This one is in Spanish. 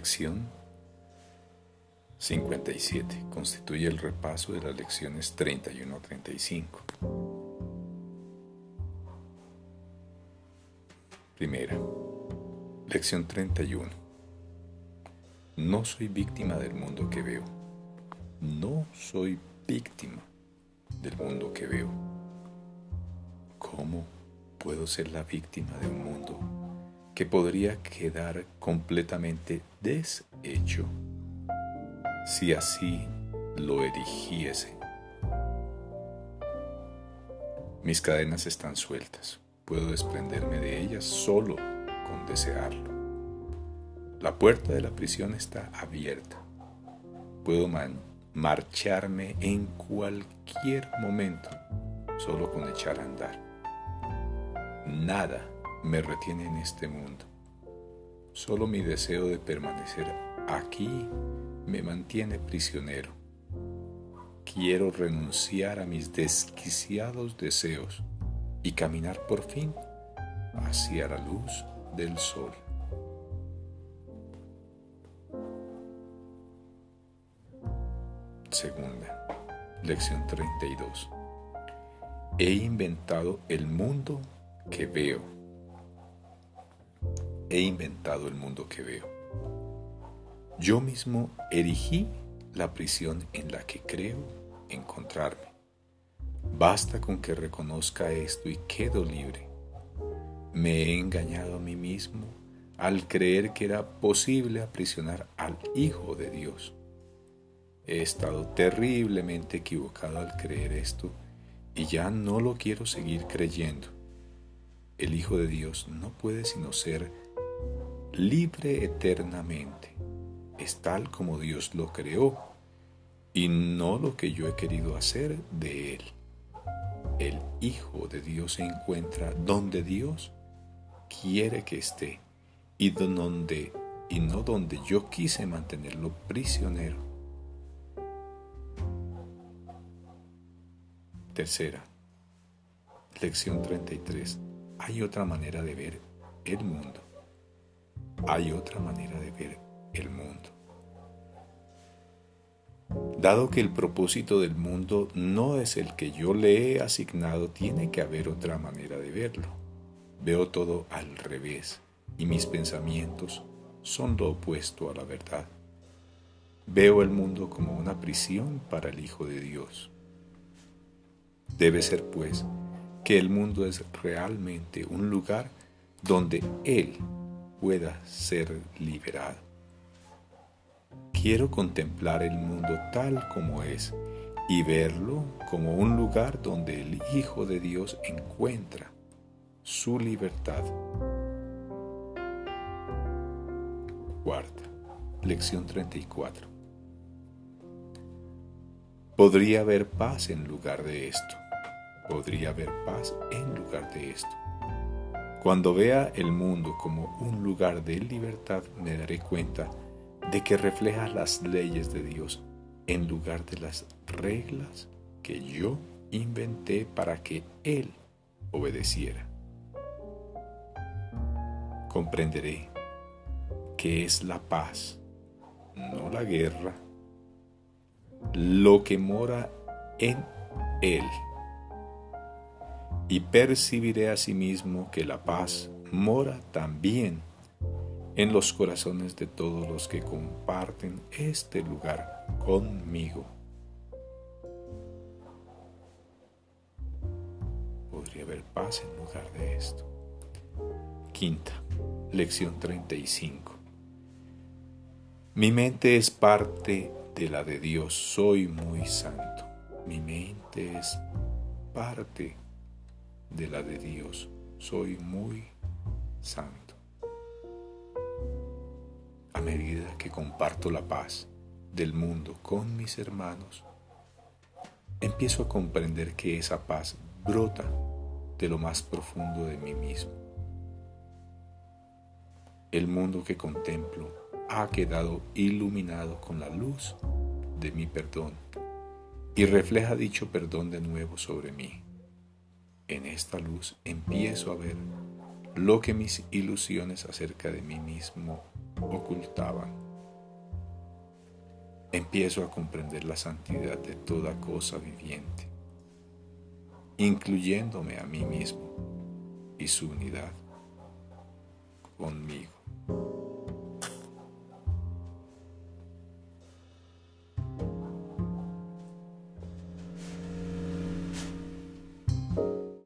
Lección 57. Constituye el repaso de las lecciones 31 a 35. Primera. Lección 31. No soy víctima del mundo que veo. No soy víctima del mundo que veo. ¿Cómo puedo ser la víctima de un mundo que podría quedar completamente deshecho si así lo erigiese. Mis cadenas están sueltas, puedo desprenderme de ellas solo con desearlo. La puerta de la prisión está abierta, puedo marcharme en cualquier momento solo con echar a andar. Nada me retiene en este mundo. Solo mi deseo de permanecer aquí me mantiene prisionero. Quiero renunciar a mis desquiciados deseos y caminar por fin hacia la luz del sol. Segunda, lección 32. He inventado el mundo que veo he inventado el mundo que veo. Yo mismo erigí la prisión en la que creo encontrarme. Basta con que reconozca esto y quedo libre. Me he engañado a mí mismo al creer que era posible aprisionar al Hijo de Dios. He estado terriblemente equivocado al creer esto y ya no lo quiero seguir creyendo. El Hijo de Dios no puede sino ser libre eternamente. Es tal como Dios lo creó y no lo que yo he querido hacer de Él. El Hijo de Dios se encuentra donde Dios quiere que esté y, donde, y no donde yo quise mantenerlo prisionero. Tercera, lección 33. Hay otra manera de ver el mundo hay otra manera de ver el mundo. Dado que el propósito del mundo no es el que yo le he asignado, tiene que haber otra manera de verlo. Veo todo al revés y mis pensamientos son lo opuesto a la verdad. Veo el mundo como una prisión para el Hijo de Dios. Debe ser, pues, que el mundo es realmente un lugar donde Él pueda ser liberado. Quiero contemplar el mundo tal como es y verlo como un lugar donde el Hijo de Dios encuentra su libertad. Cuarta, lección 34. Podría haber paz en lugar de esto. Podría haber paz en lugar de esto. Cuando vea el mundo como un lugar de libertad, me daré cuenta de que refleja las leyes de Dios en lugar de las reglas que yo inventé para que Él obedeciera. Comprenderé que es la paz, no la guerra, lo que mora en Él y percibiré asimismo que la paz mora también en los corazones de todos los que comparten este lugar conmigo. Podría haber paz en lugar de esto. Quinta, lección 35. Mi mente es parte de la de Dios, soy muy santo. Mi mente es parte de la de Dios. Soy muy santo. A medida que comparto la paz del mundo con mis hermanos, empiezo a comprender que esa paz brota de lo más profundo de mí mismo. El mundo que contemplo ha quedado iluminado con la luz de mi perdón y refleja dicho perdón de nuevo sobre mí. En esta luz empiezo a ver lo que mis ilusiones acerca de mí mismo ocultaban. empiezo a comprender la santidad de toda cosa viviente, incluyéndome a mí mismo y su unidad conmigo.